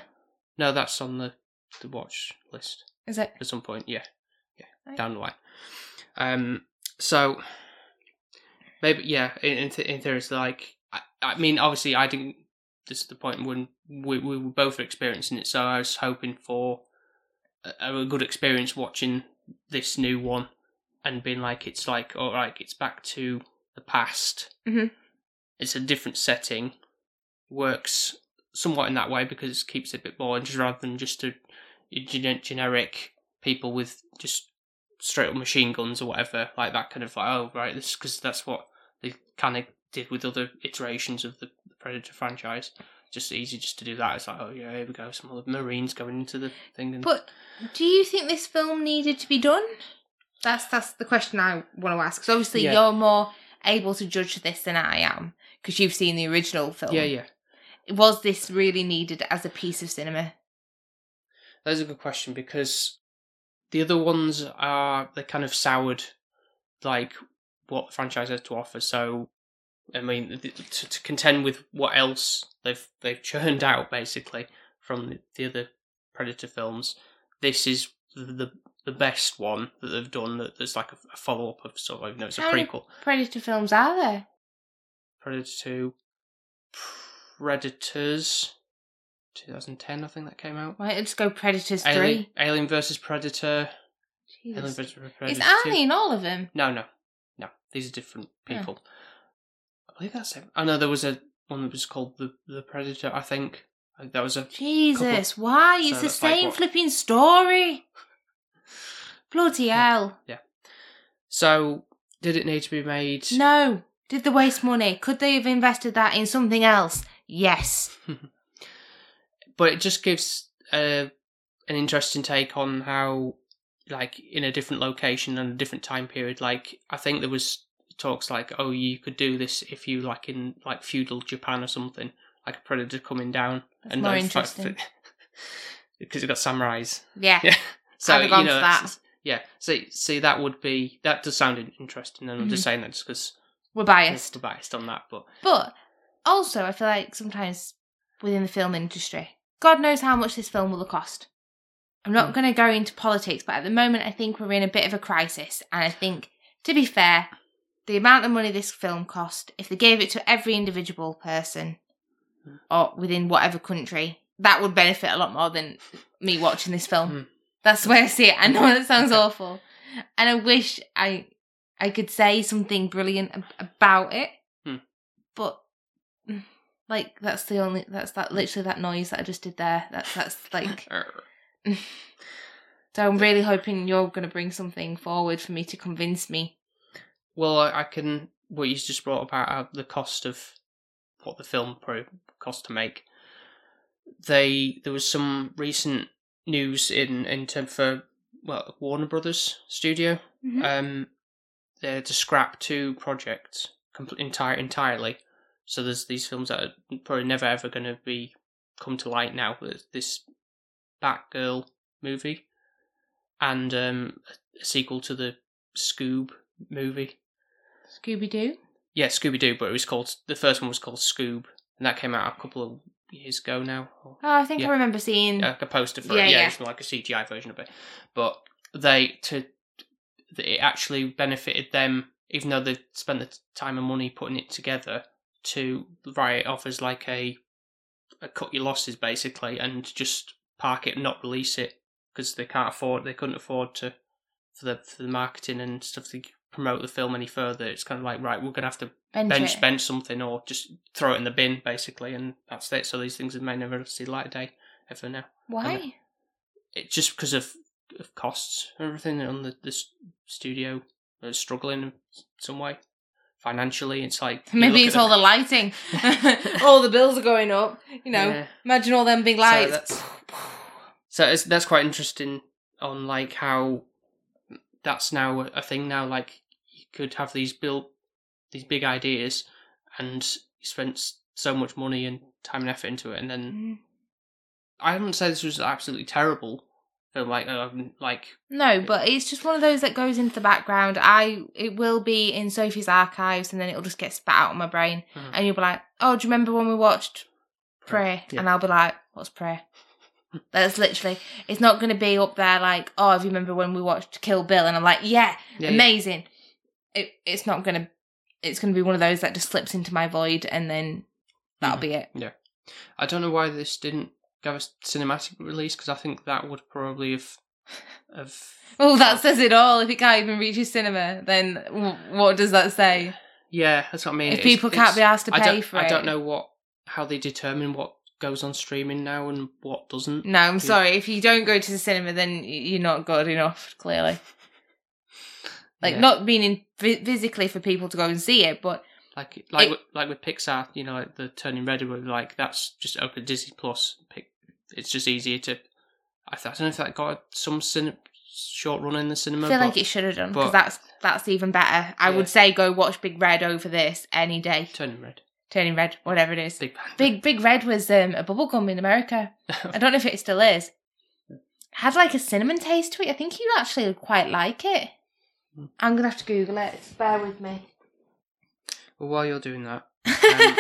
Speaker 2: no. That's on the the watch list
Speaker 3: Is it?
Speaker 2: at some point. Yeah, yeah,
Speaker 3: Right.
Speaker 2: down the line. Um, so maybe yeah. In in, th- in theory, it's like I, mean, obviously, I didn't. This is the point when we we were both experiencing it. So I was hoping for a, a good experience watching this new one and being like, it's like, all right, it's back to the past.
Speaker 3: Mhm.
Speaker 2: It's a different setting. Works somewhat in that way because it keeps it a bit more just rather than just a, a generic people with just straight up machine guns or whatever like that kind of like oh right this because that's what they kind of did with other iterations of the, the Predator franchise. Just easy just to do that. It's like oh yeah here we go some other Marines going into the thing and
Speaker 3: But do you think this film needed to be done? That's that's the question I want to ask. Because obviously
Speaker 2: Yeah.
Speaker 3: you're more able to judge this than I am because you've seen the original film.
Speaker 2: yeah yeah
Speaker 3: Was this really needed as a piece of cinema?
Speaker 2: That's a good question because the other ones are they kind of soured like what the franchise has to offer. So I mean, to, to contend with what else they've they've churned [LAUGHS] out basically from the, the other Predator films, this is the the best one that they've done. That there's like a, a follow up of sort of you know it's a
Speaker 3: How many
Speaker 2: prequel.
Speaker 3: Predator films are there?
Speaker 2: Predator Two, Predators, 2010 I think that came out.
Speaker 3: Why let's go Predators
Speaker 2: Alien,
Speaker 3: three?
Speaker 2: Alien versus Predator. Alien
Speaker 3: Jesus.
Speaker 2: versus
Speaker 3: Is
Speaker 2: Predator 2.
Speaker 3: Arnie in all of them?
Speaker 2: No, no, no. These are different people. I believe that's it. I know there was a one that was called the the Predator. I think that was a
Speaker 3: Jesus, why?
Speaker 2: So
Speaker 3: It's the
Speaker 2: that's like
Speaker 3: same flipping story. [LAUGHS] Bloody hell. Yeah.
Speaker 2: So did it need to be made?
Speaker 3: No. Did they waste money? Could they have invested that in something else? Yes. [LAUGHS]
Speaker 2: but it just gives uh, an interesting take on how, like, in a different location and a different time period. Like, I think there was talks like, oh, you could do this if you like in like feudal Japan or something, like a predator coming down
Speaker 3: That's more
Speaker 2: like,
Speaker 3: interesting.
Speaker 2: because [LAUGHS] you've got samurais.
Speaker 3: Yeah.
Speaker 2: Yeah. [LAUGHS] So
Speaker 3: I'd have gone
Speaker 2: you know,
Speaker 3: for that.
Speaker 2: Yeah. See, see, that would be that does sound interesting, and I'm just
Speaker 3: Mhm.
Speaker 2: saying that just because
Speaker 3: We're
Speaker 2: we're
Speaker 3: biased.
Speaker 2: biased on that, but
Speaker 3: But also, I feel like sometimes within the film industry, God knows how much this film will have cost. I'm not
Speaker 2: Mm.
Speaker 3: going to go into politics, but at the moment, I think we're in a bit of a crisis. And I think, to be fair, the amount of money this film cost, if they gave it to every individual person or within whatever country, that would benefit a lot more than me watching this film.
Speaker 2: Mm.
Speaker 3: That's the way I see it. I know that sounds awful. And I wish I I could say something brilliant ab- about it.
Speaker 2: Hmm.
Speaker 3: But mm, like that's the only that's that literally that noise that I just did there. That's that's like [LAUGHS] [LAUGHS] so I'm really hoping you're gonna bring something forward for me to convince me.
Speaker 2: Well, I, I can. What you just brought about uh, the cost of what the film pro cost to make. They there was some recent news in in term for well Warner Brothers studio.
Speaker 3: Mhm.
Speaker 2: Um, they had to scrap two projects complete entire entirely. So there's these films that are probably never ever going to be come to light now. This Batgirl movie and um, a sequel to the Scoob movie.
Speaker 3: Scooby Doo.
Speaker 2: Yeah, Scooby Doo, but it was called the first one was called Scoob, and that came out a couple of years ago now.
Speaker 3: Oh, I think
Speaker 2: Yeah.
Speaker 3: I remember seeing.
Speaker 2: like a poster for
Speaker 3: Yeah,
Speaker 2: it. Yeah,
Speaker 3: yeah.
Speaker 2: it's like a CGI version of it. But they to it actually benefited them, even though they spent the time and money putting it together to write it off as like a, a cut your losses basically, and just park it and not release it because they can't afford they couldn't afford to for the for the marketing and stuff to promote the film any further. It's kind of like right, we're gonna have to
Speaker 3: bench
Speaker 2: bench bench something or just throw it in the bin basically, and that's it. So these things may never see the light of day ever now.
Speaker 3: Why?
Speaker 2: It's just because of, of costs and everything on the the studio is struggling in some way financially. It's like [LAUGHS]
Speaker 3: Maybe it's all the lighting. [LAUGHS] all the bills are going up. You know,
Speaker 2: Yeah.
Speaker 3: imagine all them big
Speaker 2: So
Speaker 3: lights.
Speaker 2: that's- So it's, that's quite interesting on like how that's now a- thing now. Like could have these built these big ideas, and you spent so much money and time and effort into it, and then
Speaker 3: Mm.
Speaker 2: I haven't said this was absolutely terrible film. Like um, like
Speaker 3: No, but it's just one of those that goes into the background. I it will be in Sophie's archives, and then it'll just get spat out of my brain,
Speaker 2: Mhm.
Speaker 3: and you'll be like, "Oh, do you remember when we watched Prey?"
Speaker 2: Yeah.
Speaker 3: And I'll be like, "What's Prey?" [LAUGHS] That's literally. It's not going to be up there like, "Oh, if you remember when we watched Kill Bill?" And I'm like, "Yeah,
Speaker 2: Yeah, yeah.
Speaker 3: Amazing." It it's not going to. It's to be one of those that just slips into my void, and then that'll
Speaker 2: Mhm.
Speaker 3: be it.
Speaker 2: Yeah, I don't know why this didn't go a cinematic release because I think that would probably have have [LAUGHS]
Speaker 3: Oh, that says it all. If it can't even reach a cinema, then w- what does that say?
Speaker 2: yeah. That's what I mean.
Speaker 3: If
Speaker 2: It's-
Speaker 3: people can't be asked to pay for
Speaker 2: I
Speaker 3: it.
Speaker 2: don't know what how they determine what goes on streaming now and what doesn't.
Speaker 3: No, I'm
Speaker 2: Yeah.
Speaker 3: sorry. If you don't go to the cinema, then you're not good enough. Clearly, [LAUGHS] like
Speaker 2: Yeah.
Speaker 3: not meaning phy- physically for people to go and see it, but
Speaker 2: Like like
Speaker 3: It-
Speaker 2: with, like with Pixar, you know, like the Turning Red, where like that's just open Disney Plus. Pick, it's just easier to. I, don't know if that got some cine, short run in the cinema.
Speaker 3: I feel
Speaker 2: but
Speaker 3: like it should have done because that's that's even better. I
Speaker 2: Yeah.
Speaker 3: would say go watch Big Red over this any day.
Speaker 2: Turning Red,
Speaker 3: Turning Red, whatever it is.
Speaker 2: big.
Speaker 3: Big Big Red was um, a bubblegum in America. [LAUGHS] I don't know if it still is. Had like a cinnamon taste to it. I think you actually quite like it. I'm gonna have to Google it. Bear with me.
Speaker 2: well, while you're doing that, [LAUGHS] um,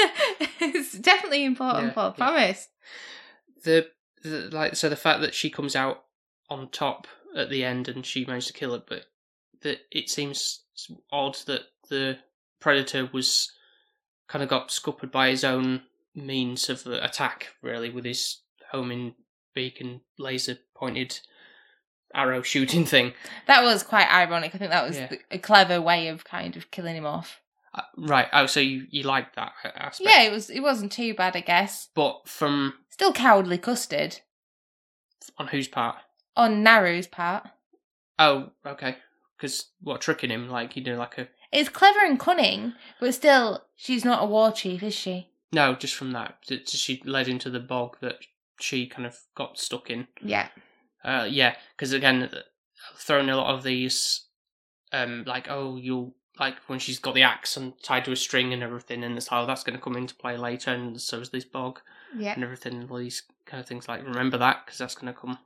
Speaker 3: it's definitely important,
Speaker 2: Yeah,
Speaker 3: Paul.
Speaker 2: yeah.
Speaker 3: Promise.
Speaker 2: the, the like so the fact that she comes out on top at the end and she managed to kill it, but that it seems odd that the predator was kind of got scuppered by his own means of attack, really, with his homing beak and laser pointed arrow shooting thing.
Speaker 3: That was quite ironic. I think that was
Speaker 2: Yeah.
Speaker 3: the- a clever way of kind of killing him off.
Speaker 2: Uh, right. Oh, so you you like that aspect?
Speaker 3: Yeah, it was. It wasn't too bad, I guess.
Speaker 2: But from
Speaker 3: Still cowardly custard
Speaker 2: on whose part?
Speaker 3: on Naru's part.
Speaker 2: Oh, okay. Because what tricking him like you know like a
Speaker 3: It's clever and cunning, but still, she's not a war chief, is she?
Speaker 2: No, just from that. that She led into the bog that she kind of got stuck in.
Speaker 3: Yeah.
Speaker 2: Uh, yeah, because again, throwing a lot of these, um, like oh, you'll like when she's got the axe and tied to a string and everything, and it's how that's going to come into play later, and so is this bog
Speaker 3: Yeah.
Speaker 2: and everything, and all these kind of things. Like remember that because that's going to come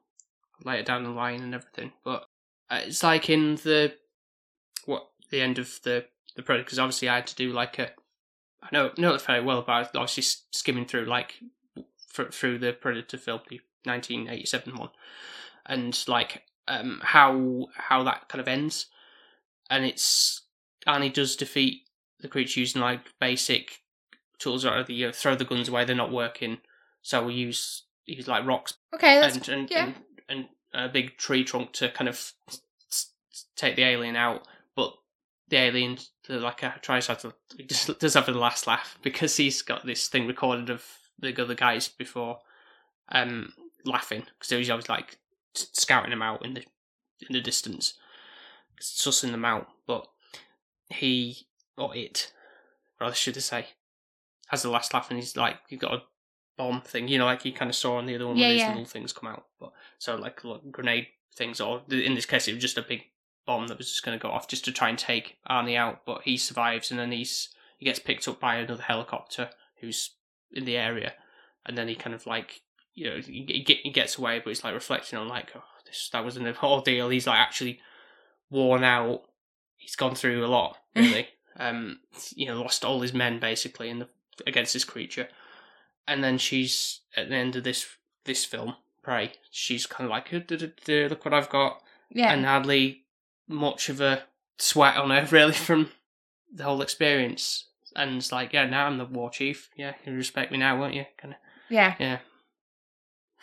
Speaker 2: later down the line and everything. But uh, it's like in the what the end of the the project because obviously I had to do like a I know know it very well, but I was obviously skimming through like through the Predator film, the 1987 one, and like um how how that kind of ends, and it's Arnie does defeat the creature using like basic tools out of the throw the guns away, they're not working, so we use use like rocks
Speaker 3: Okay, that's
Speaker 2: and and,
Speaker 3: yeah.
Speaker 2: and and a big tree trunk to kind of take the alien out, but the alien the, like uh, tries to he just does have the last laugh because he's got this thing recorded of the other guys before um laughing. Because he was always like scouting them out in the in the distance sussing them out but he or it rather should I say has the last laugh and he's like you've got a bomb thing you know like you kind of saw on the other one
Speaker 3: Yeah,
Speaker 2: where these
Speaker 3: yeah.
Speaker 2: little things come out but so like little grenade things or in this case it was just a big bomb that was just going to go off just to try and take Arnie out but he survives and then he's he gets picked up by another helicopter who's in the area and then he kind of like you know he, he gets away but it's like reflecting on like oh this that was an [LAUGHS] ordeal he's like actually worn out. He's gone through a lot [LAUGHS] really. Um you know lost all his men basically in the against this creature. And then she's at the end of this this film prey she's kind of like "Uh, duh, duh, duh, look what i've got.
Speaker 3: Yeah.
Speaker 2: and hardly much of a sweat on her [LAUGHS] really from the whole experience. And it's like yeah now i'm the war chief. Yeah you respect me now won't you? Kind of
Speaker 3: yeah.
Speaker 2: yeah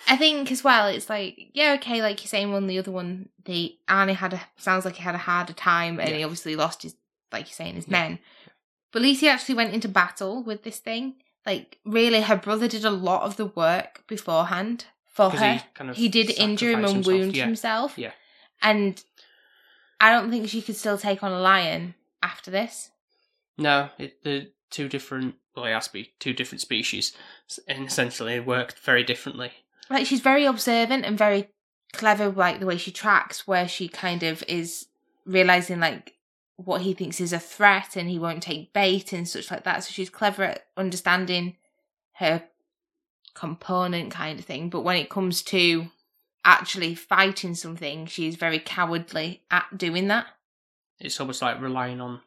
Speaker 3: I think as well, it's like, yeah, okay, like you're saying, one the other one, the Arnie had a sounds like he had a harder time, and he obviously lost his, like you're saying, his
Speaker 2: Yeah.
Speaker 3: men. But at least he actually went into battle with this thing. Like, really, her brother did a lot of the work beforehand for her.
Speaker 2: he kind of
Speaker 3: He did injure him and
Speaker 2: himself,
Speaker 3: wound
Speaker 2: yeah.
Speaker 3: himself.
Speaker 2: Yeah.
Speaker 3: And I don't think she could still take on a lion after this.
Speaker 2: No, it, the two different. Well, it has to be two different species, and essentially worked very differently.
Speaker 3: Like she's very observant and very clever like the way she tracks where she kind of is realizing like what he thinks is a threat and he won't take bait and such like that. So she's clever at understanding her component kind of thing. But when it comes to actually fighting something she's very cowardly at doing that.
Speaker 2: It's almost like relying on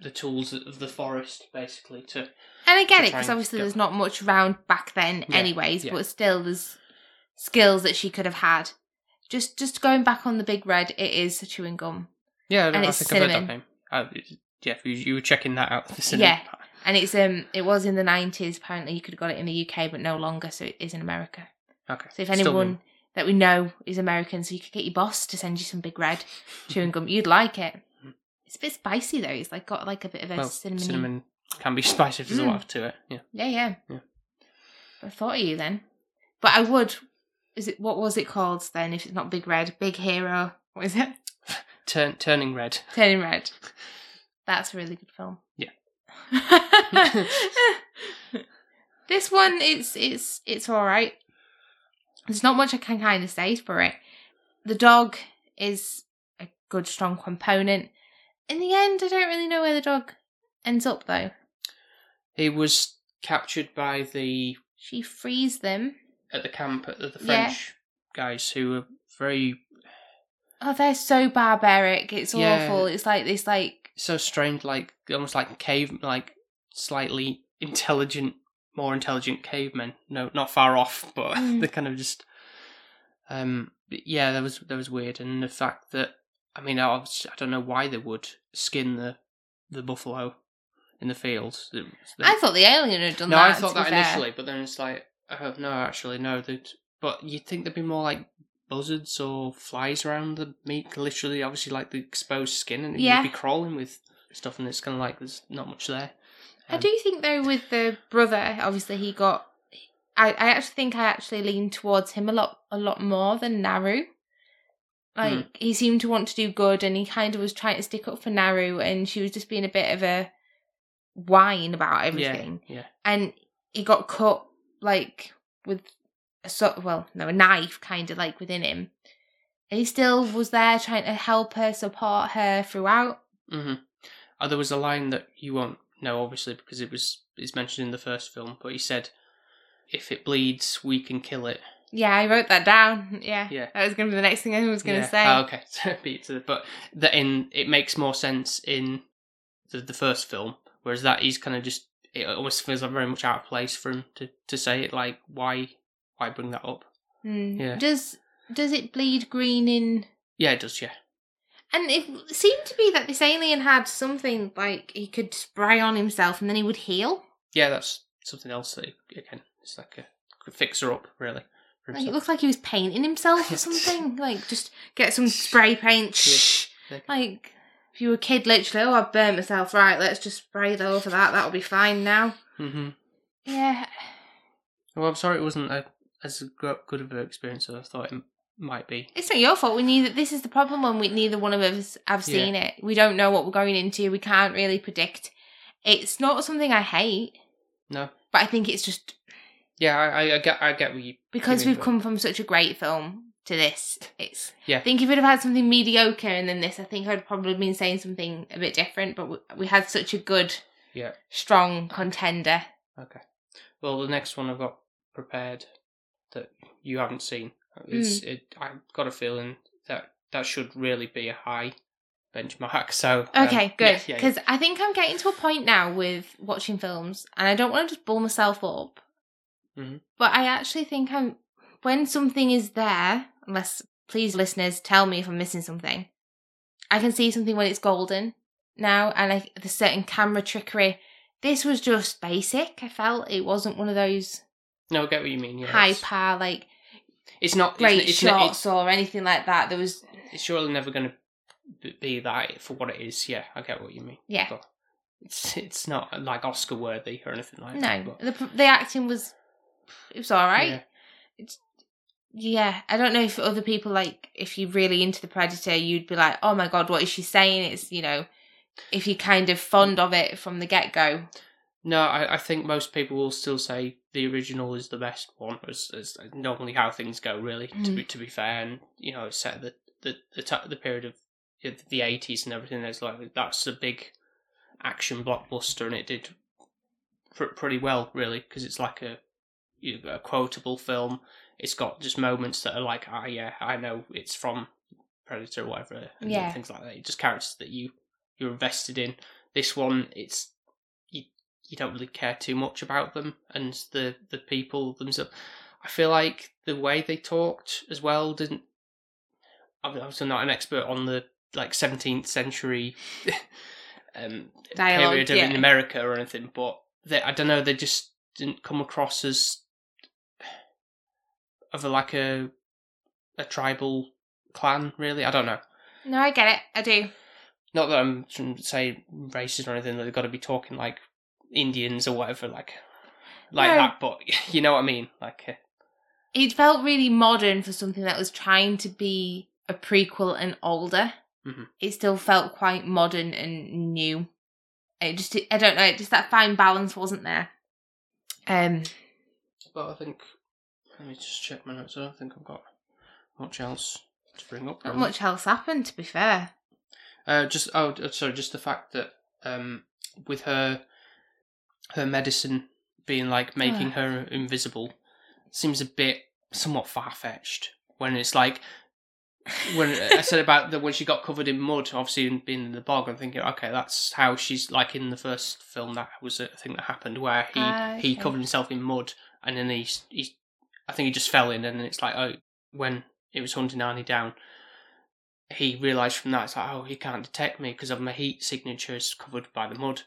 Speaker 2: the tools of the forest, basically, to
Speaker 3: and I get it because obviously there's not much around back then,
Speaker 2: Yeah,
Speaker 3: anyways.
Speaker 2: yeah.
Speaker 3: But still, there's skills that she could have had. Just, just going back on the big red, it is a chewing gum,
Speaker 2: Yeah, I,
Speaker 3: And
Speaker 2: I
Speaker 3: it's
Speaker 2: think I've heard that
Speaker 3: cinnamon.
Speaker 2: name. Uh, yeah, you, you were checking that out. The cinema.
Speaker 3: Yeah. and it's um, it was in the nineties. Apparently, you could have got it in the UK, but no longer. So it is in America.
Speaker 2: Okay.
Speaker 3: So if anyone that we know is American, so you could get your boss to send you some big red chewing gum, you'd like it. [LAUGHS] It's a bit spicy though. It's like got like a bit of a
Speaker 2: well,
Speaker 3: cinnamon.
Speaker 2: Can be [LAUGHS] spicy if there's a
Speaker 3: Mm.
Speaker 2: lot to it. Yeah.
Speaker 3: Yeah, yeah.
Speaker 2: Yeah.
Speaker 3: I thought of you then. But I would. Is it what was it called then? If it's not Big Red, Big Hero. What is it? [LAUGHS]
Speaker 2: Turn, turning red.
Speaker 3: Turning Red. That's a really good film.
Speaker 2: Yeah. [LAUGHS]
Speaker 3: this one, it's it's it's all right. There's not much I can kind of say for it. The dog is a good, strong component. In the end, I don't really know where the dog ends up though.
Speaker 2: He was captured by the
Speaker 3: She frees them.
Speaker 2: at the camp at the, the
Speaker 3: Yeah.
Speaker 2: French guys who were very
Speaker 3: Oh, they're so barbaric. It's
Speaker 2: Yeah.
Speaker 3: awful. It's like this, like
Speaker 2: so strange, like almost like cave, like slightly intelligent, more intelligent cavemen. No, not far off, [LAUGHS] but
Speaker 3: Mm.
Speaker 2: they're kind of just. Um, but yeah, that was that was weird, and the fact that I mean, I, I don't know why they would skin the the buffalo in the fields. It was-
Speaker 3: I thought the alien had done
Speaker 2: no,
Speaker 3: that.
Speaker 2: I thought
Speaker 3: to be
Speaker 2: that
Speaker 3: fair.
Speaker 2: initially, but then it's like, oh, no, actually, no. They'd, but you'd think there'd be more like buzzards or flies around the meat, literally, obviously, like the exposed skin, and
Speaker 3: Yeah.
Speaker 2: you'd be crawling with stuff, and it's kind of like there's not much there.
Speaker 3: I
Speaker 2: Um,
Speaker 3: do think though with the brother, obviously he got. I, I actually think I actually leaned towards him a lot a lot more than Naru. Like
Speaker 2: Mm.
Speaker 3: he seemed to want to do good, and he kind of was trying to stick up for Naru, and she was just being a bit of a whine about everything.
Speaker 2: Yeah, yeah.
Speaker 3: And he got cut like with a sort well no a knife kind of like within him, and he still was there trying to help her, support her throughout.
Speaker 2: hmm Oh, there was a line that you won't know, obviously, because it was it's mentioned in the first film, but he said, "If it bleeds, we can kill it."
Speaker 3: Yeah, I wrote that down. [LAUGHS] Yeah,
Speaker 2: Yeah.
Speaker 3: that was going to be the next thing I was going to
Speaker 2: Yeah.
Speaker 3: say.
Speaker 2: Oh, okay, [LAUGHS] So beat to the, but that in it makes more sense in the the first film, whereas that is kind of just it almost feels like very much out of place for him to to say it. Like, why why bring that up?
Speaker 3: Hmm.
Speaker 2: Yeah.
Speaker 3: Does does it bleed green in?
Speaker 2: Yeah, it does. Yeah,
Speaker 3: And it seemed to be that this alien had something like he could spray on himself and then he would heal.
Speaker 2: yeah, that's something else that again it's like a fixer up really.
Speaker 3: Like it looked like he was painting himself or [LAUGHS] something. Like just get some spray paint.
Speaker 2: Yeah.
Speaker 3: Like if you were a kid, literally, oh, I've burnt myself. Right, let's just spray over that. That'll be fine now.
Speaker 2: hmm
Speaker 3: Yeah.
Speaker 2: Well, I'm sorry it wasn't a, as good of an experience as I thought it might be.
Speaker 3: It's not your fault. We neither. This is the problem when we neither one of us have
Speaker 2: Yeah.
Speaker 3: seen it. We don't know what we're going into. We can't really predict. It's not something I hate,
Speaker 2: No.
Speaker 3: but I think it's just
Speaker 2: Yeah, I, I, I get I get what you
Speaker 3: because
Speaker 2: mean,
Speaker 3: we've
Speaker 2: but-
Speaker 3: come from such a great film to this. It's.
Speaker 2: Yeah.
Speaker 3: I think if we'd have had something mediocre and then this, I think I'd probably been saying something a bit different. But we, we had such a good,
Speaker 2: Yeah.
Speaker 3: strong contender.
Speaker 2: Okay. Well, the next one I've got prepared that you haven't seen
Speaker 3: Hmm.
Speaker 2: it. I've got a feeling that that should really be a high benchmark. [LAUGHS] So um,
Speaker 3: Okay,
Speaker 2: yeah,
Speaker 3: good.
Speaker 2: yeah, yeah.
Speaker 3: Because I think I'm getting to a point now with watching films, and I don't want to just bull myself up.
Speaker 2: Mhm.
Speaker 3: But I actually think I'm when something is there. Unless, please, listeners, tell me if I'm missing something. I can see something when it's golden now, and I, the certain camera trickery. This was just basic. I felt it wasn't one of those
Speaker 2: no, I get what you mean. Yeah,
Speaker 3: high par like
Speaker 2: it's not
Speaker 3: great
Speaker 2: It's, it's, not-
Speaker 3: shots or anything like that. There was
Speaker 2: it's, it's surely never going to be that for what it is. Yeah, I get what you mean.
Speaker 3: Yeah.
Speaker 2: But it's it's not like Oscar worthy or anything like
Speaker 3: no.
Speaker 2: that. No,
Speaker 3: The the acting was it was all right.
Speaker 2: Yeah.
Speaker 3: It's yeah. I don't know if other people like if you're really into the Predator, you'd be like, oh my god, what is she saying? It's you know if you're kind of fond of it from the get go.
Speaker 2: No, I, I think most people will still say the original is the best one. As, as normally how things go, really. To
Speaker 3: Mm.
Speaker 2: be to be fair, and you know, set the the the, t- the period of the eighties and everything. There's like that's a big action blockbuster, and it did pr- pretty well, really, because it's like a you know, a quotable film. It's got just moments that are like, ah, yeah, I know it's from Predator or whatever, and
Speaker 3: Yeah.
Speaker 2: things like that. Just characters that you you're invested in. This one, it's you you don't really care too much about them and the the people themselves. I feel like the way they talked as well didn't. I'm obviously not an expert on the like 17th century [LAUGHS] um,
Speaker 3: Dialogue,
Speaker 2: period of in. America or anything, but they, I don't know. They just didn't come across as of a, like a a tribal clan. Really, I don't know.
Speaker 3: No, I get it. I do.
Speaker 2: Not that I'm trying to say racist or anything. That they've got to be talking like Indians or whatever, like like
Speaker 3: No.
Speaker 2: that. But [LAUGHS] you know what I mean, like. Uh,
Speaker 3: It felt really modern for something that was trying to be a prequel and older.
Speaker 2: Mhm.
Speaker 3: It still felt quite modern and new. It just, I don't know, it just that fine balance wasn't there. Um,
Speaker 2: But I think let me just check my notes. I don't think I've got much else to bring up.
Speaker 3: not
Speaker 2: really.
Speaker 3: much else happened, to be fair.
Speaker 2: Uh, just oh, uh, sorry, just the fact that um, with her her medicine being like making her [SIGHS] invisible seems a bit somewhat far fetched. When it's like when [LAUGHS] I said about the when she got covered in mud, obviously in- being in the bog, I'm thinking, okay, that's how she's like in the first film. That was a thing that happened where he
Speaker 3: Ah,
Speaker 2: he covered himself in mud, and then he he, I think he just fell in, and then it's like, oh, when it was hunting Arnie down, he realised from that it's like, oh, he can't detect me because of my heat signature is covered by the mud.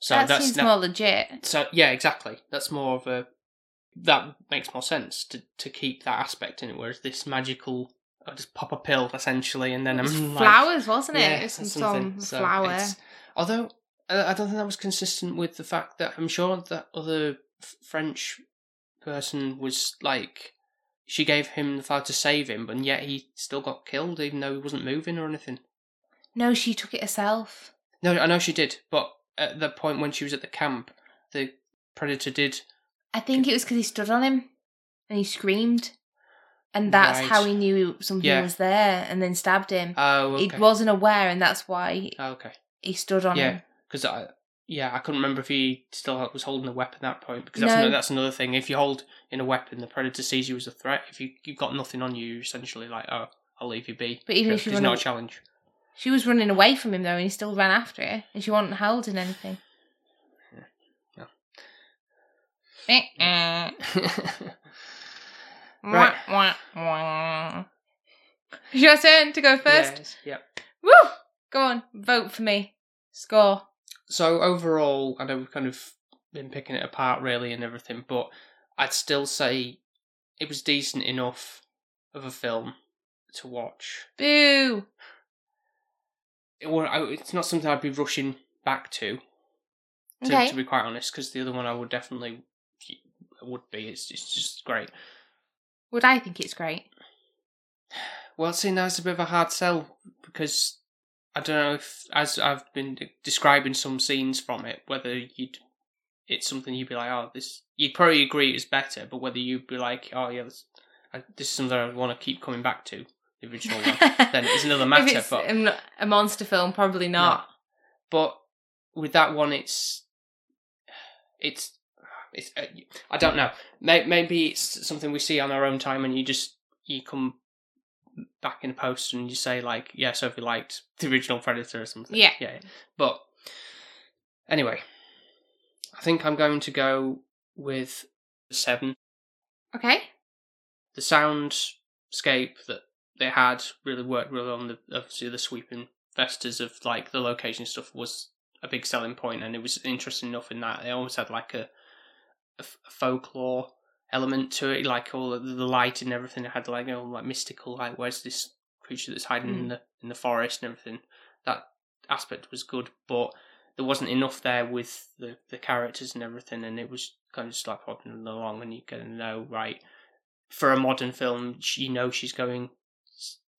Speaker 2: So
Speaker 3: that
Speaker 2: that's
Speaker 3: seems
Speaker 2: that-
Speaker 3: more legit.
Speaker 2: so yeah, exactly. That's more of a that makes more sense to to keep that aspect in it. Whereas this magical, I just pop a pill essentially, and then I'm like,
Speaker 3: flowers, wasn't it?
Speaker 2: yeah,
Speaker 3: it was some.
Speaker 2: So
Speaker 3: flower.
Speaker 2: although uh, I don't think that was consistent with the fact that I'm sure that other f- French person was like. She gave him the flower to save him, but yet he still got killed, even though he wasn't moving or anything.
Speaker 3: No, she took it herself.
Speaker 2: No, I know she did, but at the point when she was at the camp, the predator did
Speaker 3: I think it was because he stood on him and he screamed. And that's
Speaker 2: Right.
Speaker 3: how he knew something
Speaker 2: Yeah.
Speaker 3: was there and then stabbed him.
Speaker 2: Oh, okay.
Speaker 3: He wasn't aware, and that's why
Speaker 2: Oh, okay.
Speaker 3: he stood on
Speaker 2: Yeah,
Speaker 3: him.
Speaker 2: because I, yeah, I couldn't remember if he still was holding a weapon at that point. Because that's
Speaker 3: No.
Speaker 2: another, that's another thing. If you hold in a weapon, the predator sees you as a threat. If you you've got nothing on you, you're essentially like, oh, I'll leave you be.
Speaker 3: But even
Speaker 2: If
Speaker 3: if you
Speaker 2: it's
Speaker 3: run
Speaker 2: not a challenge.
Speaker 3: She was running away from him though, and he still ran after her, and she wasn't holding anything. [LAUGHS]
Speaker 2: Right.
Speaker 3: Wah, wah, wah. It's your turn to go first.
Speaker 2: Yes, yep.
Speaker 3: Woo! Go on, vote for me. Score.
Speaker 2: So overall, I know we've kind of been picking it apart really and everything, but I'd still say it was decent enough of a film to watch.
Speaker 3: Boo!
Speaker 2: It, wa- it's not something I'd be rushing back to. to,
Speaker 3: Okay.
Speaker 2: to be quite honest, because the other one I would definitely would be. It's it's just great.
Speaker 3: Would I think it's great?
Speaker 2: Well, see, now it's a bit of a hard sell because I don't know if, as I've been de- describing some scenes from it, whether you'd it's something you'd be like, oh, this you'd probably agree it's better, but whether you'd be like, oh yeah, this, I, this is something I want to keep coming back to the original one. [LAUGHS] then it's another matter.
Speaker 3: if it's
Speaker 2: but
Speaker 3: a, a monster film, probably not.
Speaker 2: but with that one, it's it's it's uh, I don't know. Maybe it's something we see on our own time, and you just you come back in a post and you say like, yeah, Sophie liked the original Predator or something.
Speaker 3: Yeah.
Speaker 2: yeah. But anyway, I think I'm going to go with seven.
Speaker 3: Okay.
Speaker 2: The soundscape that they had really worked really on the obviously the sweeping vistas of like the location stuff was a big selling point and it was interesting enough in that they almost had like a, a folklore element to it like all the, the light and everything it had like you know, like mystical like where's this creature that's hiding in
Speaker 3: Mm.
Speaker 2: the in the forest and everything that aspect was good but there wasn't enough there with the the characters and everything and it was kind of just like plodding along and you kind of know right for a modern film she- you know she's going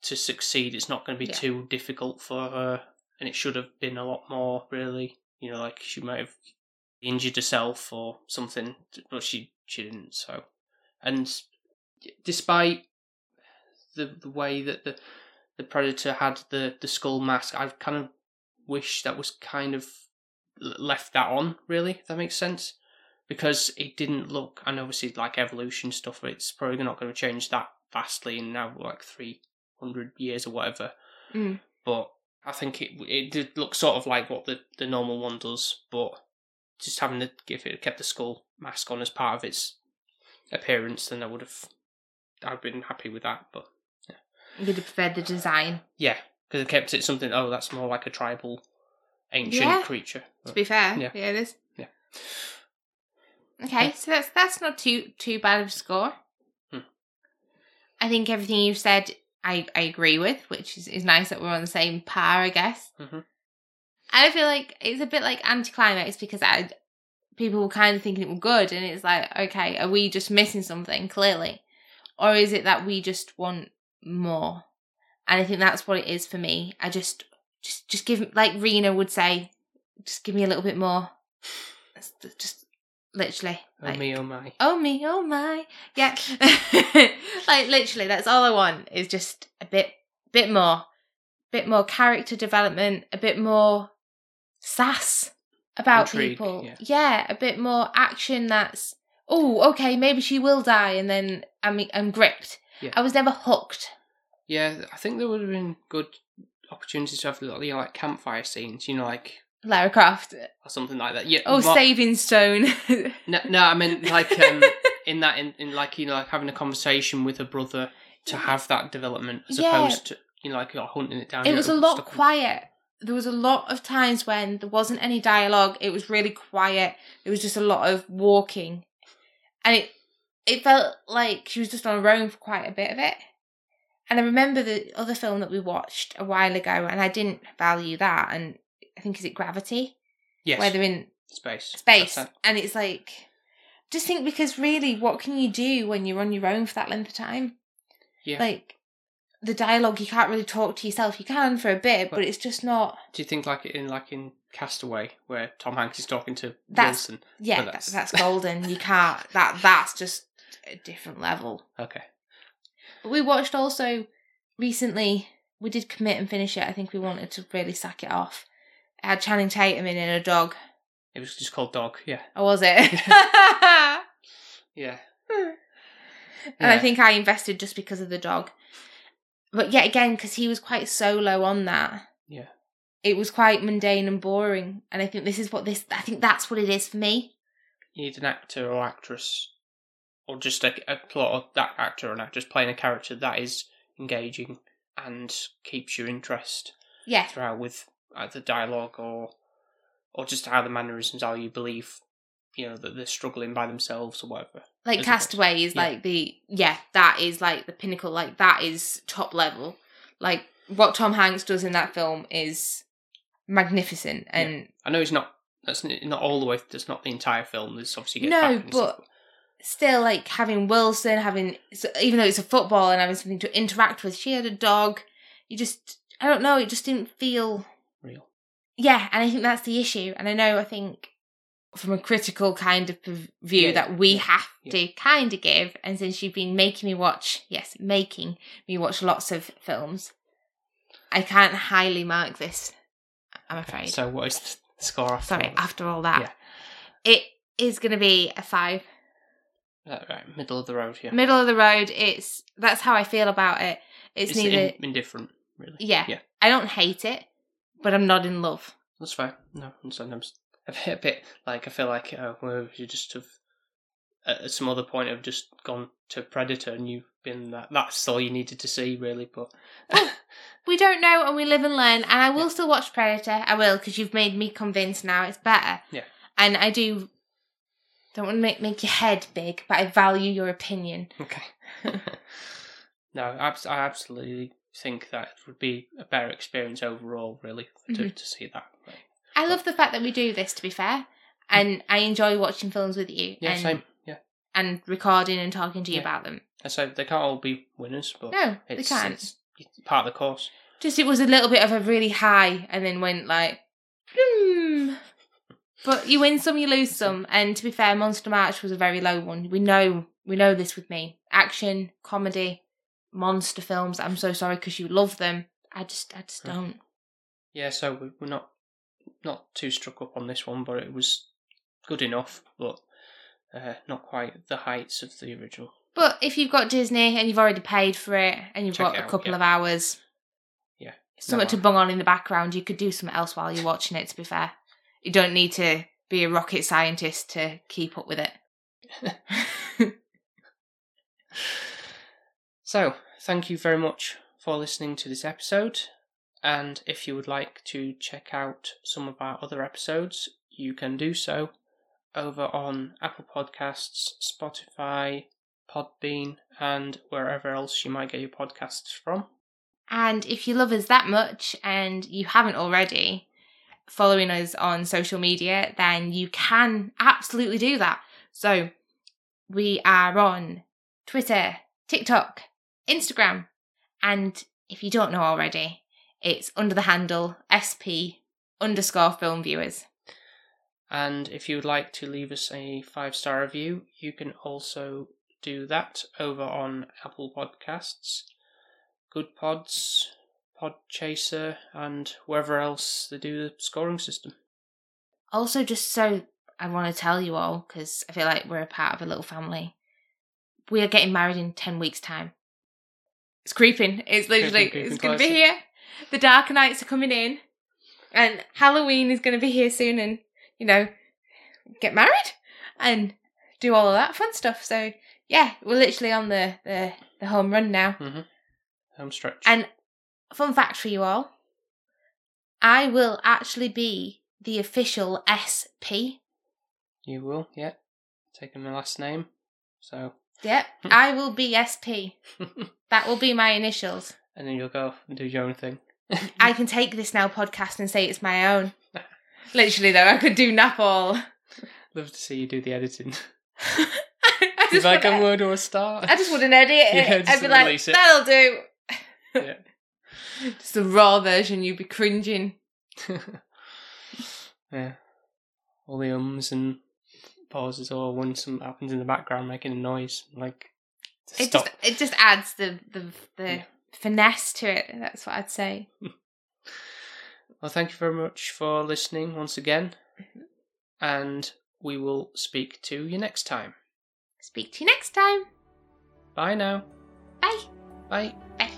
Speaker 2: to succeed it's not going to be
Speaker 3: Yeah.
Speaker 2: too difficult for her and it should have been a lot more. Really, you know, like she might have injured herself or something, but she she didn't. So, and despite the the way that the the predator had the the skull mask, I kind of wish that was kind of left that on. Really, if that makes sense, because it didn't look. And obviously, like evolution stuff, it's probably not going to change that vastly in now like three hundred years or whatever.
Speaker 3: Mm.
Speaker 2: But I think it it did look sort of like what the the normal one does, but just having to give it kept the skull mask on as part of its appearance, then I would have I've been happy with that. But
Speaker 3: You'd have preferred the design.
Speaker 2: yeah, because it kept it something. Oh, that's more like a tribal ancient
Speaker 3: Yeah.
Speaker 2: creature.
Speaker 3: To be fair,
Speaker 2: Yeah.
Speaker 3: yeah, it is.
Speaker 2: Yeah.
Speaker 3: Okay, so that's that's not too too bad of a score.
Speaker 2: Hmm.
Speaker 3: I think everything you've said, I I agree with, which is, is nice that we're on the same par, I guess.
Speaker 2: Mhm.
Speaker 3: I feel like it's a bit like anticlimax because I people were kind of thinking it was good, and it's like, okay, are we just missing something clearly, or is it that we just want more? And I think that's what it is for me. I just just just give like Rena would say, just give me a little bit more. Just literally.
Speaker 2: oh
Speaker 3: like,
Speaker 2: me, oh my.
Speaker 3: Oh me, oh my. Yeah. [LAUGHS] like literally, that's all I want is just a bit bit more. Bit more character development, a bit more sass about
Speaker 2: Intrigue,
Speaker 3: people.
Speaker 2: yeah.
Speaker 3: a bit more action that's oh, okay, maybe she will die and then I'm I'm gripped.
Speaker 2: Yeah.
Speaker 3: I was never hooked.
Speaker 2: Yeah, I think there would have been good opportunities to have you know, like campfire scenes, you know, like
Speaker 3: Lara Croft.
Speaker 2: or something like that. Yeah.
Speaker 3: Oh, saving stone.
Speaker 2: No, no, I mean like um, in that, in, in like you know, like having a conversation with a brother to have that development as
Speaker 3: Yeah.
Speaker 2: opposed to you know, like you're hunting it down.
Speaker 3: it was a lot quiet. There was a lot of times when there wasn't any dialogue. It was really quiet. It was just a lot of walking, and it it felt like she was just on her own for quite a bit of it. And I remember the other film that we watched a while ago, and I didn't value that. And I think is it Gravity,
Speaker 2: Yes,
Speaker 3: where they're in
Speaker 2: space.
Speaker 3: space,
Speaker 2: it.
Speaker 3: and it's like just think because really, what can you do when you're on your own for that length of time?
Speaker 2: Yeah.
Speaker 3: Like the dialogue, you can't really talk to yourself. You can for a bit, but
Speaker 2: But-
Speaker 3: it's just not.
Speaker 2: Do you think like in like in Castaway where Tom Hanks is talking to
Speaker 3: That's-
Speaker 2: Wilson?
Speaker 3: Yeah, that's,
Speaker 2: that's-
Speaker 3: that's [LAUGHS] golden. You can't. That that's just a different level.
Speaker 2: Okay.
Speaker 3: But we watched also recently. We did commit and finish it. I think we wanted to really sack it off. It had Channing Tatum in and a dog.
Speaker 2: It was just called Dog. Yeah.
Speaker 3: Or was it? [LAUGHS] [LAUGHS]
Speaker 2: Yeah.
Speaker 3: and I think I invested just because of the dog. But yet again, because he was quite solo on that,
Speaker 2: Yeah.
Speaker 3: it was quite mundane and boring. And I think this is what this. I think that's what it is for me.
Speaker 2: You need an actor or actress, or just a, a plot of that actor or actress playing a character that is engaging and keeps your interest
Speaker 3: Yeah,
Speaker 2: throughout with either dialogue or or just how the mannerisms are. You believe, you know, that they're struggling by themselves or whatever.
Speaker 3: Like Castaway is
Speaker 2: yeah.
Speaker 3: like the yeah that is like the pinnacle. Like that is top level. Like what Tom Hanks does in that film is magnificent. And
Speaker 2: I know it's not. That's not all the way. That's not the entire film. There's obviously
Speaker 3: No,
Speaker 2: and stuff,
Speaker 3: but- still like having Wilson having even though it's a football and having something to interact with she had a dog you just I don't know it just didn't feel
Speaker 2: real.
Speaker 3: yeah and I think that's the issue and I know I think from a critical kind of view
Speaker 2: Yeah,
Speaker 3: that we
Speaker 2: yeah,
Speaker 3: have
Speaker 2: yeah.
Speaker 3: to kind of give and since you've been making me watch yes making me watch lots of films I can't highly mark this I'm afraid
Speaker 2: So what is the score after?
Speaker 3: sorry
Speaker 2: all
Speaker 3: after all that
Speaker 2: Yeah.
Speaker 3: it is going to be a five
Speaker 2: Uh, right, middle of the road. Yeah.
Speaker 3: middle of the road it's that's how i feel about it it's,
Speaker 2: It's
Speaker 3: neither
Speaker 2: in, indifferent, really.
Speaker 3: yeah
Speaker 2: Yeah.
Speaker 3: i don't hate it but i'm not in love
Speaker 2: That's fine. No, sometimes a bit, a bit like I feel like uh, you just have at some other point have just gone to Predator and you've been that. That's all you needed to see, really. But [LAUGHS]
Speaker 3: we don't know and we live and learn and i will still watch predator i will because you've made me convinced now it's better
Speaker 2: Yeah.
Speaker 3: and i do don't want to make, make your head big but i value your opinion
Speaker 2: okay. [LAUGHS] no, I absolutely think that it would be a better experience overall, really, to,
Speaker 3: Mhm.
Speaker 2: to see that.
Speaker 3: I love the fact that we do this to be fair and i enjoy watching films with you
Speaker 2: yeah,
Speaker 3: and,
Speaker 2: same. Yeah,
Speaker 3: and recording and talking to you
Speaker 2: Yeah.
Speaker 3: about them
Speaker 2: So they can't all be winners, but
Speaker 3: no they can't
Speaker 2: it's part of the course.
Speaker 3: Just it was a little bit of a really high and then went like, hmm. But you win some, you lose some. And to be fair, Monster March was a very low one. We know we know this with me. Action, comedy, monster films. I'm so sorry because you love them. I just I just don't.
Speaker 2: Yeah, so we're not not too struck up on this one, but it was good enough, but uh, not quite the heights of the original.
Speaker 3: But if you've got Disney and you've already paid for it and you've
Speaker 2: Check
Speaker 3: got a
Speaker 2: out,
Speaker 3: couple
Speaker 2: yeah.
Speaker 3: of hours,
Speaker 2: Yeah.
Speaker 3: something
Speaker 2: No,
Speaker 3: to bung on in the background, you could do something else while you're watching it. To be fair, you don't need to be a rocket scientist to keep up with it. [LAUGHS]
Speaker 2: So, thank you very much for listening to this episode. And if you would like to check out some of our other episodes, you can do so over on Apple Podcasts, Spotify, Podbean, and wherever else you might get your podcasts from.
Speaker 3: And if you love us that much and you haven't already following us on social media, then you can absolutely do that. So we are on Twitter, TikTok, Instagram, and if you don't know already, it's under the handle SP underscore film viewers.
Speaker 2: And if you would like to leave us a five star review, you can also do that over on Apple Podcasts, Good Pods, Podchaser, and wherever else they do the scoring system.
Speaker 3: Also, just so I want to tell you all, because I feel like we're a part of a little family, we are getting married in 10 weeks' time. It's creeping. It's literally,
Speaker 2: creeping
Speaker 3: it's going to be here. The dark nights are coming in, and Halloween is going to be here soon, and, you know, get married and do all of that fun stuff. So, yeah, we're literally on the, the, the home run now. Mm-hmm.
Speaker 2: Home stretch.
Speaker 3: And fun fact for you all I will actually be the official SP
Speaker 2: you will, yeah. Taking my last name. So,
Speaker 3: Yep, hmm. I will be SP. [LAUGHS] That will be my initials.
Speaker 2: And then you'll go off and do your own thing. [LAUGHS]
Speaker 3: I can take this now podcast and say it's my own. [LAUGHS] Literally, though, I could do nap all.
Speaker 2: Love to see you do the editing. [LAUGHS]
Speaker 3: I just,
Speaker 2: I can
Speaker 3: wouldn't,
Speaker 2: word or a star.
Speaker 3: I just wouldn't edit it.
Speaker 2: Yeah, just
Speaker 3: I'd be like,
Speaker 2: it.
Speaker 3: that'll do.
Speaker 2: yeah.
Speaker 3: Just the raw version, you'd be cringing.
Speaker 2: yeah. All the ums and pauses or when something happens in the background making a noise. Like,
Speaker 3: It
Speaker 2: stop.
Speaker 3: just it just adds the the, the
Speaker 2: Yeah.
Speaker 3: Finesse to it. That's what I'd say. [LAUGHS]
Speaker 2: Well, thank you very much for listening once again. And we will speak to you next time.
Speaker 3: Speak to you next time.
Speaker 2: Bye now.
Speaker 3: Bye.
Speaker 2: Bye.
Speaker 3: Bye.